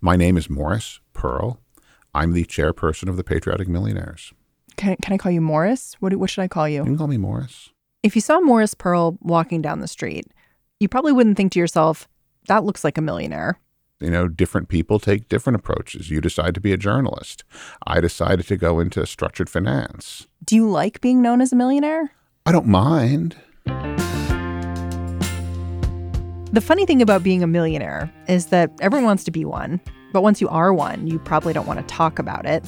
My name is Morris Pearl. I'm the chairperson of the Patriotic Millionaires. Can, can I call you Morris? What, what should I call you? You can call me Morris. If you saw Morris Pearl walking down the street, you probably wouldn't think to yourself, that looks like a millionaire. You know, different people take different approaches. You decide to be a journalist. I decided to go into structured finance. Do you like being known as a millionaire? I don't mind. The funny thing about being a millionaire is that everyone wants to be one, but once you are one, you probably don't want to talk about it.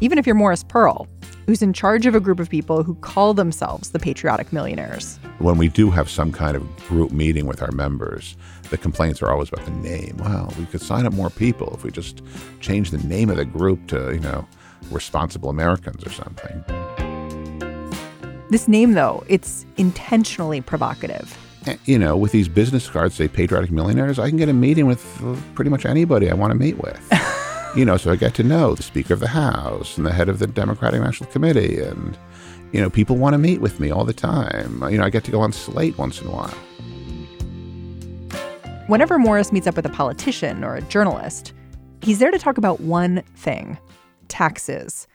Even if you're Morris Pearl, who's in charge of a group of people who call themselves the Patriotic Millionaires. When we do have some kind of group meeting with our members, the complaints are always about the name. Well, we could sign up more people if we just change the name of the group to, you know, Responsible Americans or something. This name, though, it's intentionally provocative. And, you know, with these business cards, say Patriotic Millionaires, I can get a meeting with uh, pretty much anybody I want to meet with. you know, so I get to know the Speaker of the House and the head of the Democratic National Committee. And, you know, people want to meet with me all the time. You know, I get to go on Slate once in a while. Whenever Morris meets up with a politician or a journalist, he's there to talk about one thing taxes.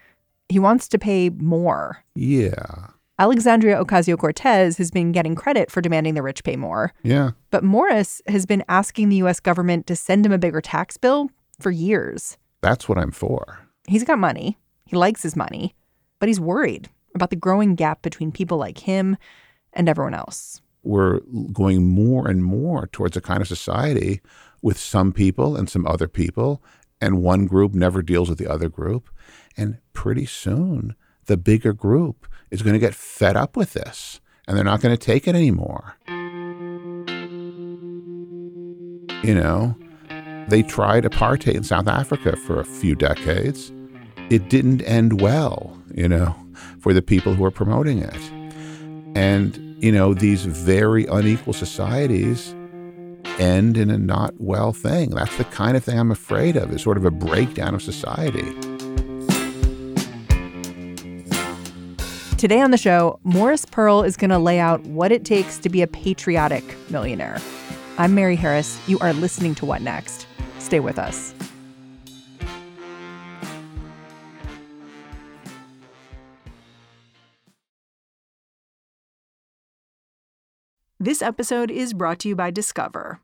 He wants to pay more. Yeah. Alexandria Ocasio Cortez has been getting credit for demanding the rich pay more. Yeah. But Morris has been asking the US government to send him a bigger tax bill for years. That's what I'm for. He's got money. He likes his money, but he's worried about the growing gap between people like him and everyone else. We're going more and more towards a kind of society with some people and some other people, and one group never deals with the other group. And pretty soon, the bigger group is going to get fed up with this and they're not going to take it anymore. You know, they tried apartheid in South Africa for a few decades. It didn't end well, you know, for the people who are promoting it. And, you know, these very unequal societies end in a not well thing. That's the kind of thing I'm afraid of, is sort of a breakdown of society. Today on the show, Morris Pearl is going to lay out what it takes to be a patriotic millionaire. I'm Mary Harris. You are listening to What Next. Stay with us. This episode is brought to you by Discover.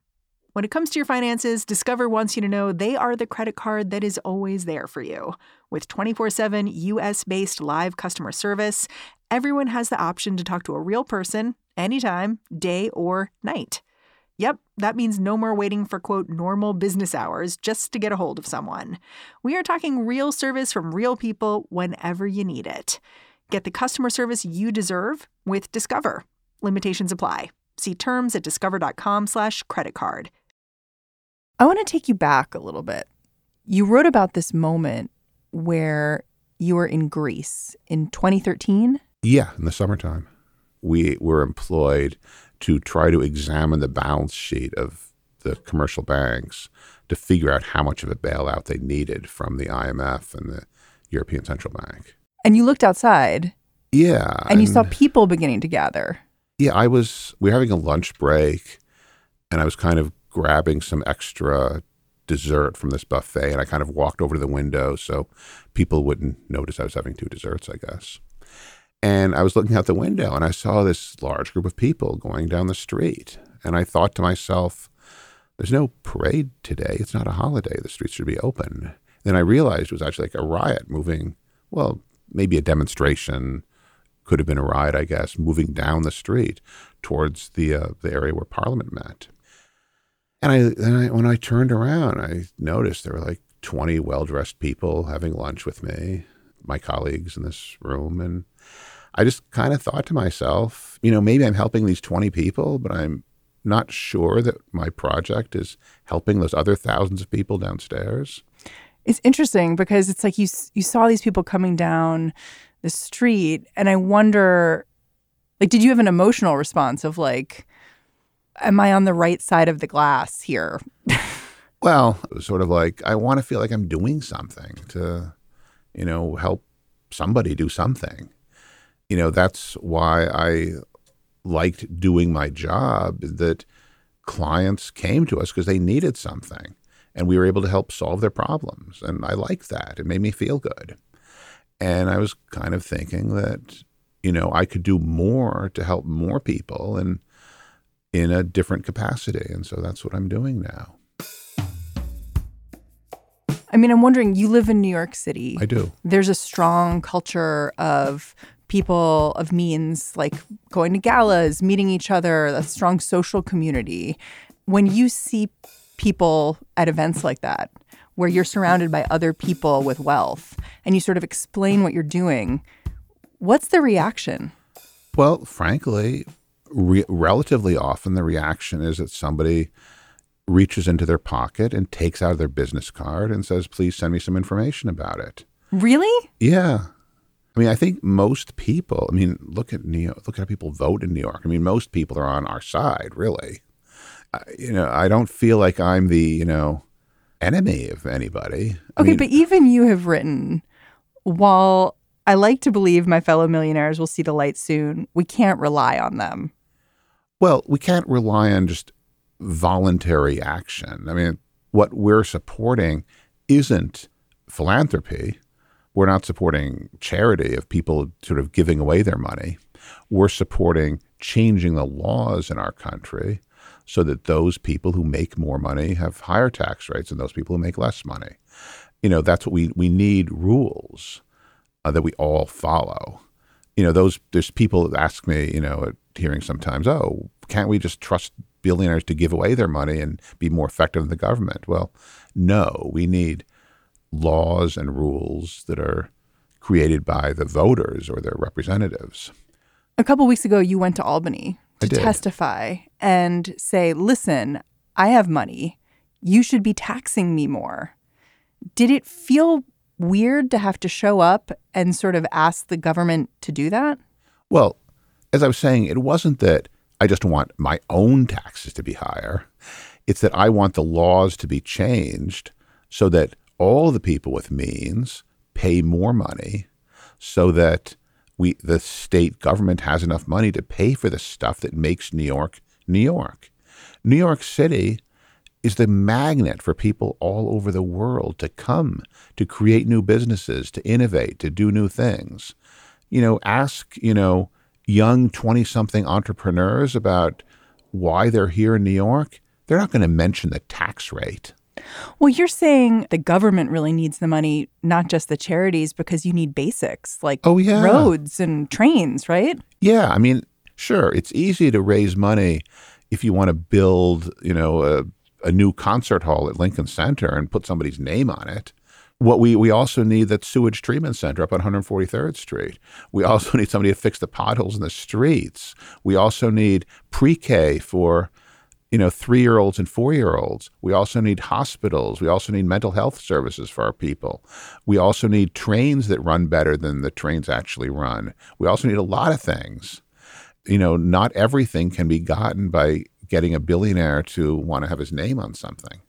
When it comes to your finances, Discover wants you to know they are the credit card that is always there for you. With 24 7 US based live customer service, everyone has the option to talk to a real person anytime, day or night. Yep, that means no more waiting for quote normal business hours just to get a hold of someone. We are talking real service from real people whenever you need it. Get the customer service you deserve with Discover. Limitations apply. See terms at discover.com/slash credit card. I want to take you back a little bit. You wrote about this moment where you were in Greece in 2013. Yeah, in the summertime. We were employed to try to examine the balance sheet of the commercial banks to figure out how much of a bailout they needed from the IMF and the European Central Bank. And you looked outside. Yeah. And, you saw people beginning to gather. Yeah, I was, we were having a lunch break and I was kind of grabbing some extra dessert from this buffet and I kind of walked over to the window so people wouldn't notice I was having two desserts, I guess. And I was looking out the window and I saw this large group of people going down the street. And I thought to myself, there's no parade today. It's not a holiday. The streets should be open. Then I realized it was actually like a riot moving, well, maybe a demonstration, could have been a riot, I guess, moving down the street towards the uh, the area where Parliament met. And I, and I, when I turned around, I noticed there were like 20 well dressed people having lunch with me, my colleagues in this room. And I just kind of thought to myself, you know, maybe I'm helping these 20 people, but I'm not sure that my project is helping those other thousands of people downstairs. It's interesting because it's like you you saw these people coming down the street and I wonder like did you have an emotional response of like am I on the right side of the glass here? well, it was sort of like I want to feel like I'm doing something to you know help somebody do something. You know, that's why I liked doing my job that clients came to us because they needed something and we were able to help solve their problems. And I liked that. It made me feel good. And I was kind of thinking that, you know, I could do more to help more people and in a different capacity. And so that's what I'm doing now. I mean, I'm wondering, you live in New York City. I do. There's a strong culture of people of means, like going to galas, meeting each other, a strong social community. When you see people at events like that, where you're surrounded by other people with wealth and you sort of explain what you're doing, what's the reaction? Well, frankly, re- relatively often the reaction is that somebody reaches into their pocket and takes out their business card and says, please send me some information about it. Really? Yeah. I mean, I think most people, I mean, look at New York, look at how people vote in New York. I mean, most people are on our side, really you know, I don't feel like I'm the, you know, enemy of anybody. I okay, mean, but even you have written, while I like to believe my fellow millionaires will see the light soon, we can't rely on them. Well, we can't rely on just voluntary action. I mean, what we're supporting isn't philanthropy. We're not supporting charity of people sort of giving away their money. We're supporting changing the laws in our country so that those people who make more money have higher tax rates than those people who make less money. You know, that's what we we need rules uh, that we all follow. You know, those there's people that ask me, you know, at hearings sometimes, oh, can't we just trust billionaires to give away their money and be more effective than the government? Well, no, we need laws and rules that are created by the voters or their representatives. A couple weeks ago, you went to Albany to testify and say, listen, I have money. You should be taxing me more. Did it feel weird to have to show up and sort of ask the government to do that? Well, as I was saying, it wasn't that I just want my own taxes to be higher. It's that I want the laws to be changed so that all the people with means pay more money so that we the state government has enough money to pay for the stuff that makes New York New York. New York City is the magnet for people all over the world to come to create new businesses, to innovate, to do new things. You know, ask, you know, young 20 something entrepreneurs about why they're here in New York. They're not going to mention the tax rate. Well, you're saying the government really needs the money, not just the charities, because you need basics like oh, yeah. roads and trains, right? Yeah. I mean, sure, it's easy to raise money if you want to build, you know, a, a new concert hall at Lincoln Center and put somebody's name on it. What we, we also need that sewage treatment center up on 143rd Street. We also need somebody to fix the potholes in the streets. We also need pre-K for you know, three year olds and four year olds. We also need hospitals. We also need mental health services for our people. We also need trains that run better than the trains actually run. We also need a lot of things. You know, not everything can be gotten by getting a billionaire to want to have his name on something.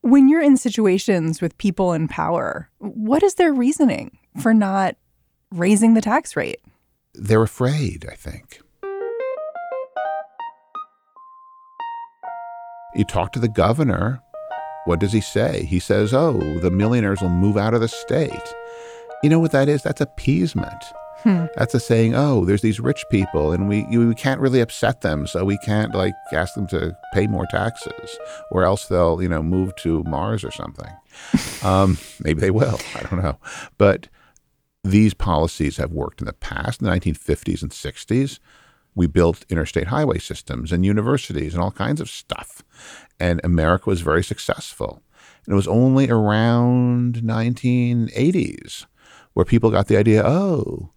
When you're in situations with people in power, what is their reasoning for not raising the tax rate? They're afraid, I think. You talk to the governor. What does he say? He says, oh, the millionaires will move out of the state. You know what that is? That's appeasement. Hmm. That's a saying, oh, there's these rich people and we, you, we can't really upset them. So we can't like ask them to pay more taxes or else they'll, you know, move to Mars or something. um, maybe they will. I don't know. But these policies have worked in the past, in the 1950s and 60s we built interstate highway systems and universities and all kinds of stuff. And America was very successful. And it was only around 1980s where people got the idea, oh,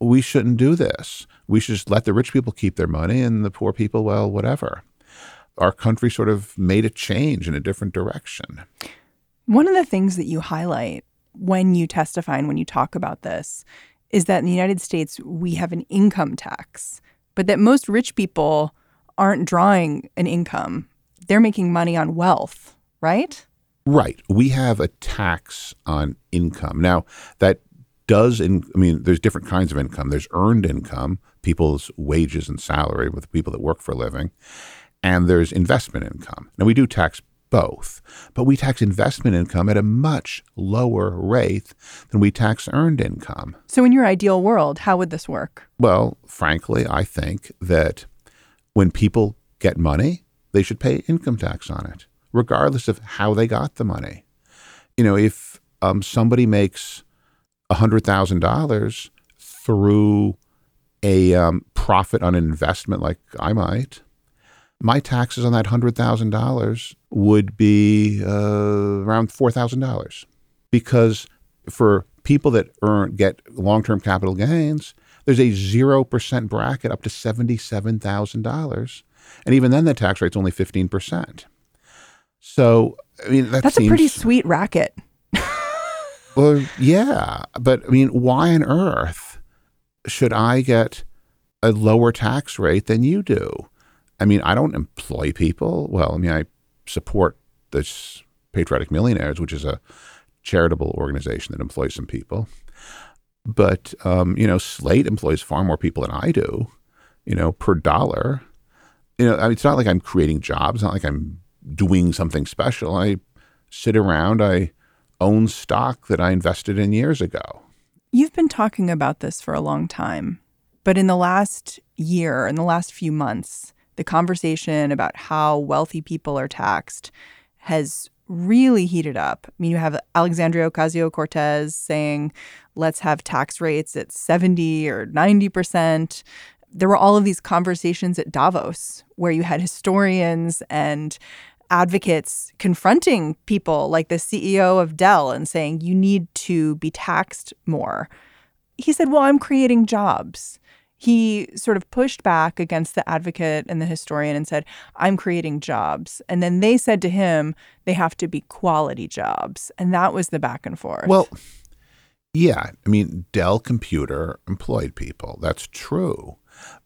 we shouldn't do this. We should just let the rich people keep their money and the poor people, well, whatever. Our country sort of made a change in a different direction. One of the things that you highlight when you testify and when you talk about this is that in the United States, we have an income tax, but that most rich people aren't drawing an income. They're making money on wealth, right? Right. We have a tax on income. Now, that does, in, I mean, there's different kinds of income. There's earned income, people's wages and salary with people that work for a living, and there's investment income. Now, we do tax both, but we tax investment income at a much lower rate than we tax earned income. So, in your ideal world, how would this work? Well, frankly, I think that when people get money, they should pay income tax on it, regardless of how they got the money. You know, if um, somebody makes $100,000 through a um, profit on an investment like I might, my taxes on that $100,000 would be uh, around $4,000 because for people that earn get long-term capital gains, there's a 0% bracket up to $77,000. And even then the tax rate's only 15%. So, I mean, that That's seems, a pretty sweet racket. Well, yeah, but I mean, why on earth should I get a lower tax rate than you do? I mean, I don't employ people. Well, I mean, I support this Patriotic Millionaires, which is a charitable organization that employs some people. But um, you know, Slate employs far more people than I do. You know, per dollar. You know, I mean, it's not like I'm creating jobs. It's not like I'm doing something special. I sit around. I own stock that I invested in years ago. You've been talking about this for a long time, but in the last year, in the last few months, the conversation about how wealthy people are taxed has really heated up. I mean, you have Alexandria Ocasio Cortez saying, let's have tax rates at 70 or 90%. There were all of these conversations at Davos where you had historians and advocates confronting people like the CEO of Dell and saying, you need to be taxed more. He said, Well, I'm creating jobs. He sort of pushed back against the advocate and the historian and said, I'm creating jobs. And then they said to him, they have to be quality jobs. And that was the back and forth. Well, yeah. I mean, Dell Computer employed people. That's true.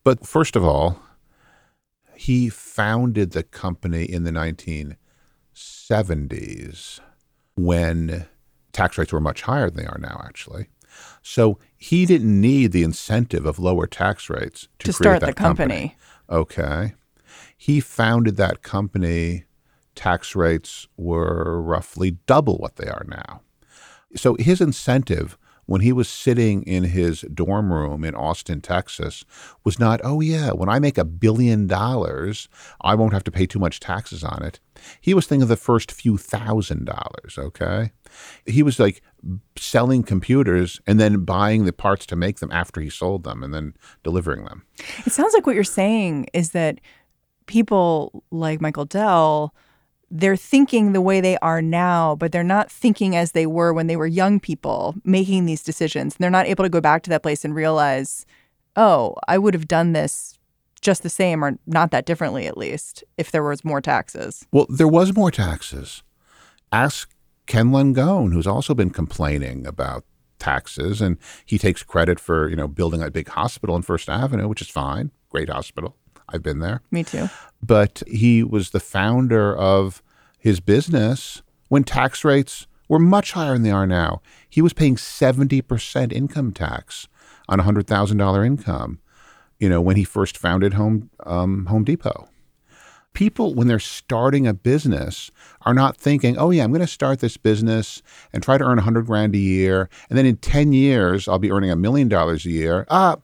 But first of all, he founded the company in the 1970s when tax rates were much higher than they are now, actually. So he didn't need the incentive of lower tax rates to, to create start that the company. Okay. He founded that company. Tax rates were roughly double what they are now. So his incentive when he was sitting in his dorm room in Austin, Texas, was not, oh, yeah, when I make a billion dollars, I won't have to pay too much taxes on it. He was thinking of the first few thousand dollars, okay? He was like selling computers and then buying the parts to make them after he sold them and then delivering them. It sounds like what you're saying is that people like Michael Dell they're thinking the way they are now, but they're not thinking as they were when they were young people making these decisions. And they're not able to go back to that place and realize, oh, I would have done this just the same or not that differently, at least, if there was more taxes. Well, there was more taxes. Ask Ken Langone, who's also been complaining about taxes, and he takes credit for you know building a big hospital in First Avenue, which is fine, great hospital. I've been there. Me too. But he was the founder of his business when tax rates were much higher than they are now. He was paying 70% income tax on a $100,000 income, you know, when he first founded Home, um, Home Depot. People, when they're starting a business, are not thinking, oh, yeah, I'm going to start this business and try to earn 100 grand a year. And then in 10 years, I'll be earning a million dollars a year. Ah,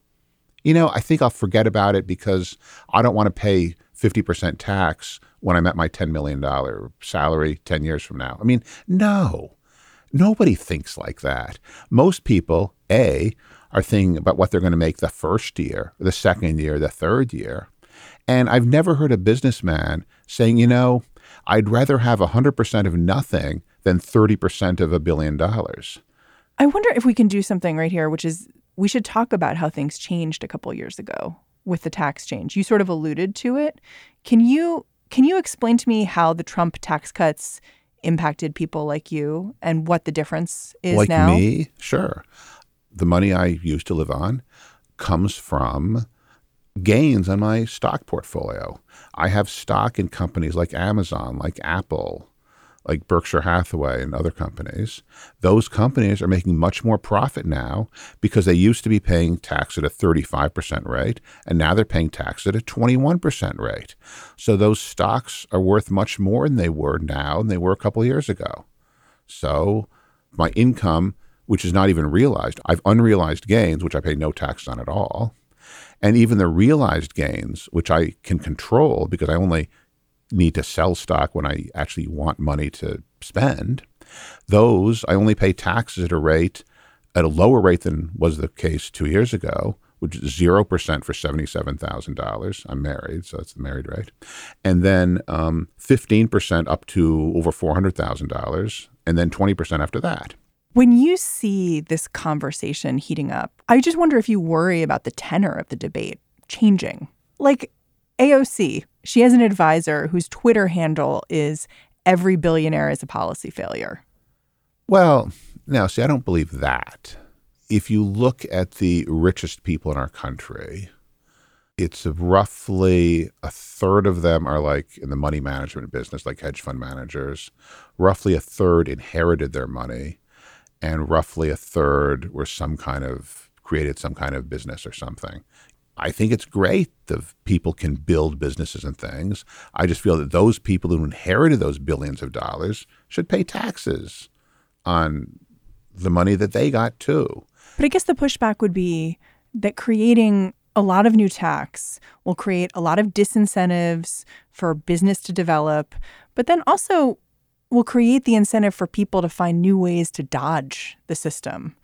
you know, I think I'll forget about it because I don't want to pay 50% tax when I'm at my $10 million salary 10 years from now. I mean, no, nobody thinks like that. Most people, A, are thinking about what they're going to make the first year, the second year, the third year. And I've never heard a businessman saying, you know, I'd rather have 100% of nothing than 30% of a billion dollars. I wonder if we can do something right here, which is we should talk about how things changed a couple years ago with the tax change. You sort of alluded to it. Can you can you explain to me how the Trump tax cuts impacted people like you and what the difference is like now? me, sure. The money I used to live on comes from gains on my stock portfolio. I have stock in companies like Amazon, like Apple, like Berkshire Hathaway and other companies. Those companies are making much more profit now because they used to be paying tax at a 35% rate, and now they're paying tax at a 21% rate. So those stocks are worth much more than they were now than they were a couple of years ago. So my income, which is not even realized, I've unrealized gains, which I pay no tax on at all. And even the realized gains, which I can control because I only need to sell stock when I actually want money to spend, those I only pay taxes at a rate at a lower rate than was the case two years ago, which is zero percent for seventy-seven thousand dollars. I'm married, so that's the married rate, and then um, fifteen percent up to over four hundred thousand dollars, and then twenty percent after that. When you see this conversation heating up, I just wonder if you worry about the tenor of the debate changing. Like AOC, she has an advisor whose Twitter handle is every billionaire is a policy failure. Well, now, see, I don't believe that. If you look at the richest people in our country, it's roughly a third of them are like in the money management business, like hedge fund managers. Roughly a third inherited their money, and roughly a third were some kind of created some kind of business or something. I think it's great that people can build businesses and things. I just feel that those people who inherited those billions of dollars should pay taxes on the money that they got too. But I guess the pushback would be that creating a lot of new tax will create a lot of disincentives for business to develop, but then also will create the incentive for people to find new ways to dodge the system.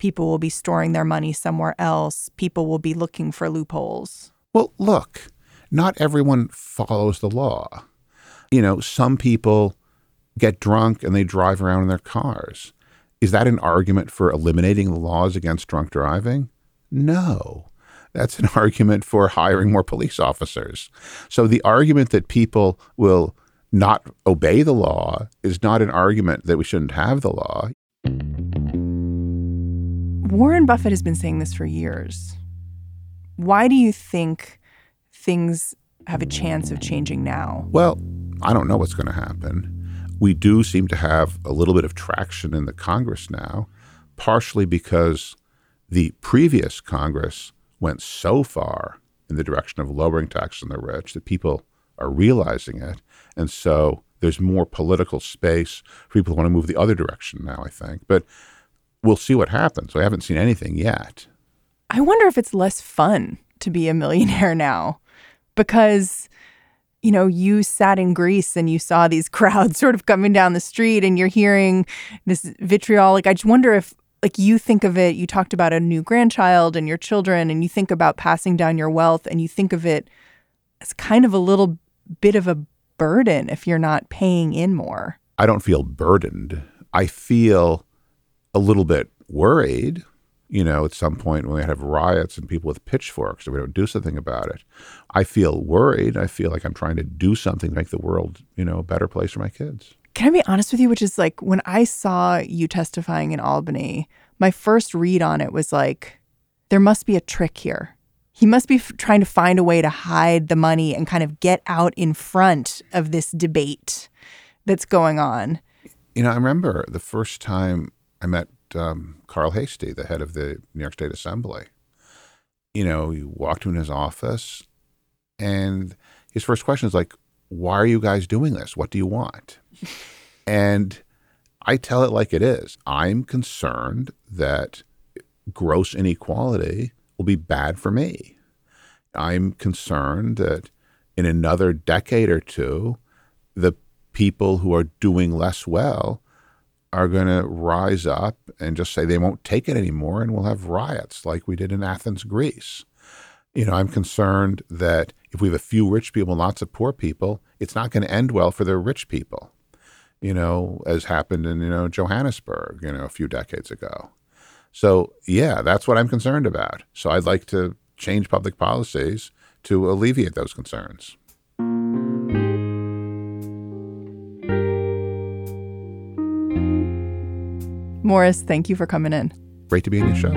People will be storing their money somewhere else. People will be looking for loopholes. Well, look, not everyone follows the law. You know, some people get drunk and they drive around in their cars. Is that an argument for eliminating the laws against drunk driving? No. That's an argument for hiring more police officers. So the argument that people will not obey the law is not an argument that we shouldn't have the law. Warren Buffett has been saying this for years. Why do you think things have a chance of changing now? Well, I don't know what's going to happen. We do seem to have a little bit of traction in the Congress now, partially because the previous Congress went so far in the direction of lowering taxes on the rich that people are realizing it. And so there's more political space for people who want to move the other direction now, I think. But we'll see what happens. I haven't seen anything yet. I wonder if it's less fun to be a millionaire now because you know, you sat in Greece and you saw these crowds sort of coming down the street and you're hearing this vitriol. Like, I just wonder if, like, you think of it, you talked about a new grandchild and your children, and you think about passing down your wealth and you think of it as kind of a little bit of a burden if you're not paying in more. I don't feel burdened. I feel a little bit worried, you know, at some point when we have riots and people with pitchforks and we don't do something about it. I feel worried. I feel like I'm trying to do something to make the world, you know, a better place for my kids. Can I be honest with you? Which is like when I saw you testifying in Albany, my first read on it was like, there must be a trick here. He must be f- trying to find a way to hide the money and kind of get out in front of this debate that's going on. You know, I remember the first time I met um, Carl Heastie, the head of the New York State Assembly. You know, you walked in his office, and his first question is like, "Why are you guys doing this? What do you want?" and I tell it like it is. I'm concerned that gross inequality will be bad for me. I'm concerned that in another decade or two, the people who are doing less well are going to rise up and just say they won't take it anymore and we'll have riots like we did in Athens, Greece. You know, I'm concerned that if we have a few rich people and lots of poor people, it's not going to end well for the rich people, you know, as happened in, you know, Johannesburg, you know, a few decades ago. So, yeah, that's what I'm concerned about. So, I'd like to change public policies to alleviate those concerns. Morris, thank you for coming in. Great to be in your show.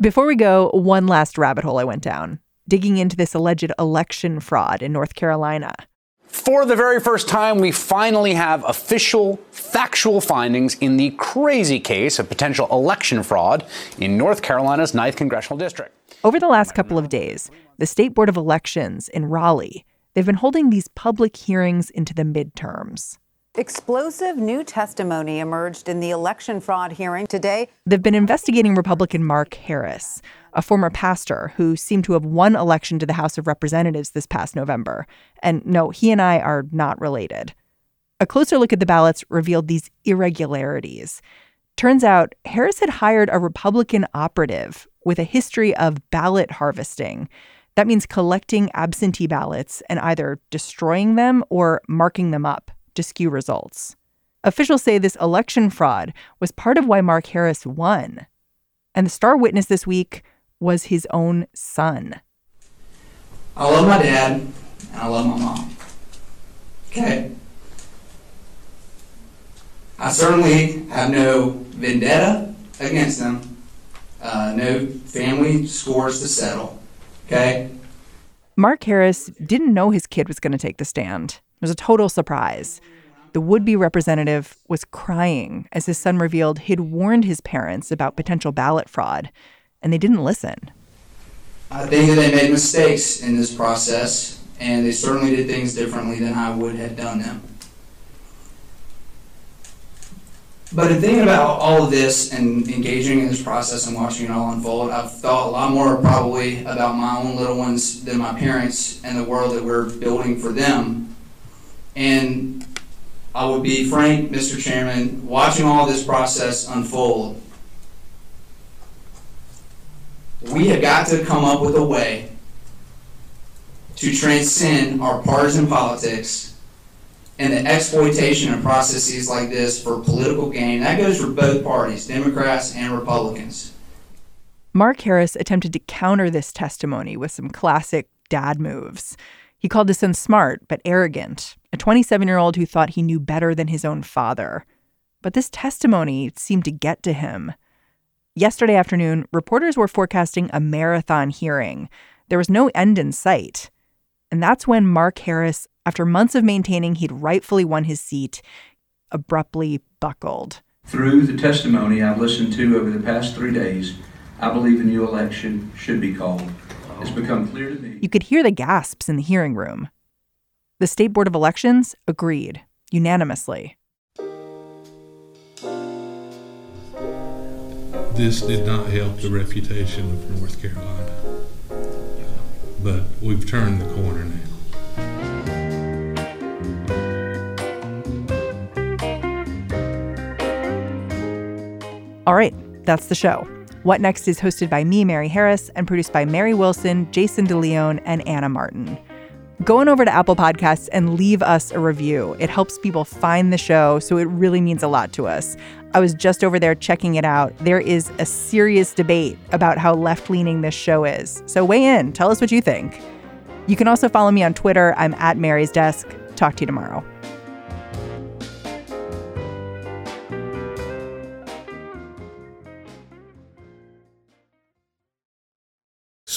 Before we go, one last rabbit hole I went down, digging into this alleged election fraud in North Carolina. For the very first time, we finally have official, factual findings in the crazy case of potential election fraud in North Carolina's 9th Congressional District. Over the last couple of days, the State Board of Elections in Raleigh, they've been holding these public hearings into the midterms. Explosive new testimony emerged in the election fraud hearing today. They've been investigating Republican Mark Harris, a former pastor who seemed to have won election to the House of Representatives this past November. And no, he and I are not related. A closer look at the ballots revealed these irregularities. Turns out Harris had hired a Republican operative with a history of ballot harvesting. That means collecting absentee ballots and either destroying them or marking them up to skew results. Officials say this election fraud was part of why Mark Harris won. And the star witness this week was his own son. I love my dad and I love my mom. Okay. I certainly have no vendetta against them, uh, no family scores to settle. Okay. Mark Harris didn't know his kid was going to take the stand. It was a total surprise. The would be representative was crying as his son revealed he'd warned his parents about potential ballot fraud, and they didn't listen. I think that they made mistakes in this process, and they certainly did things differently than I would have done them. But the thing about all of this and engaging in this process and watching it all unfold, I've thought a lot more probably about my own little ones than my parents and the world that we're building for them. And I would be frank, Mr. Chairman, watching all this process unfold, we have got to come up with a way to transcend our partisan politics and the exploitation of processes like this for political gain. That goes for both parties, Democrats and Republicans. Mark Harris attempted to counter this testimony with some classic dad moves. He called his son smart but arrogant, a 27 year old who thought he knew better than his own father. But this testimony seemed to get to him. Yesterday afternoon, reporters were forecasting a marathon hearing. There was no end in sight. And that's when Mark Harris, after months of maintaining he'd rightfully won his seat, abruptly buckled. Through the testimony I've listened to over the past three days, I believe a new election should be called. It's become clear to me. You could hear the gasps in the hearing room. The State Board of Elections agreed unanimously. This did not help the reputation of North Carolina, but we've turned the corner now. All right, that's the show. What Next is hosted by me, Mary Harris, and produced by Mary Wilson, Jayson De Leon, and Anna Martin. Go on over to Apple Podcasts and leave us a review. It helps people find the show, so it really means a lot to us. I was just over there checking it out. There is a serious debate about how left leaning this show is. So weigh in, tell us what you think. You can also follow me on Twitter. I'm at Mary's Desk. Talk to you tomorrow.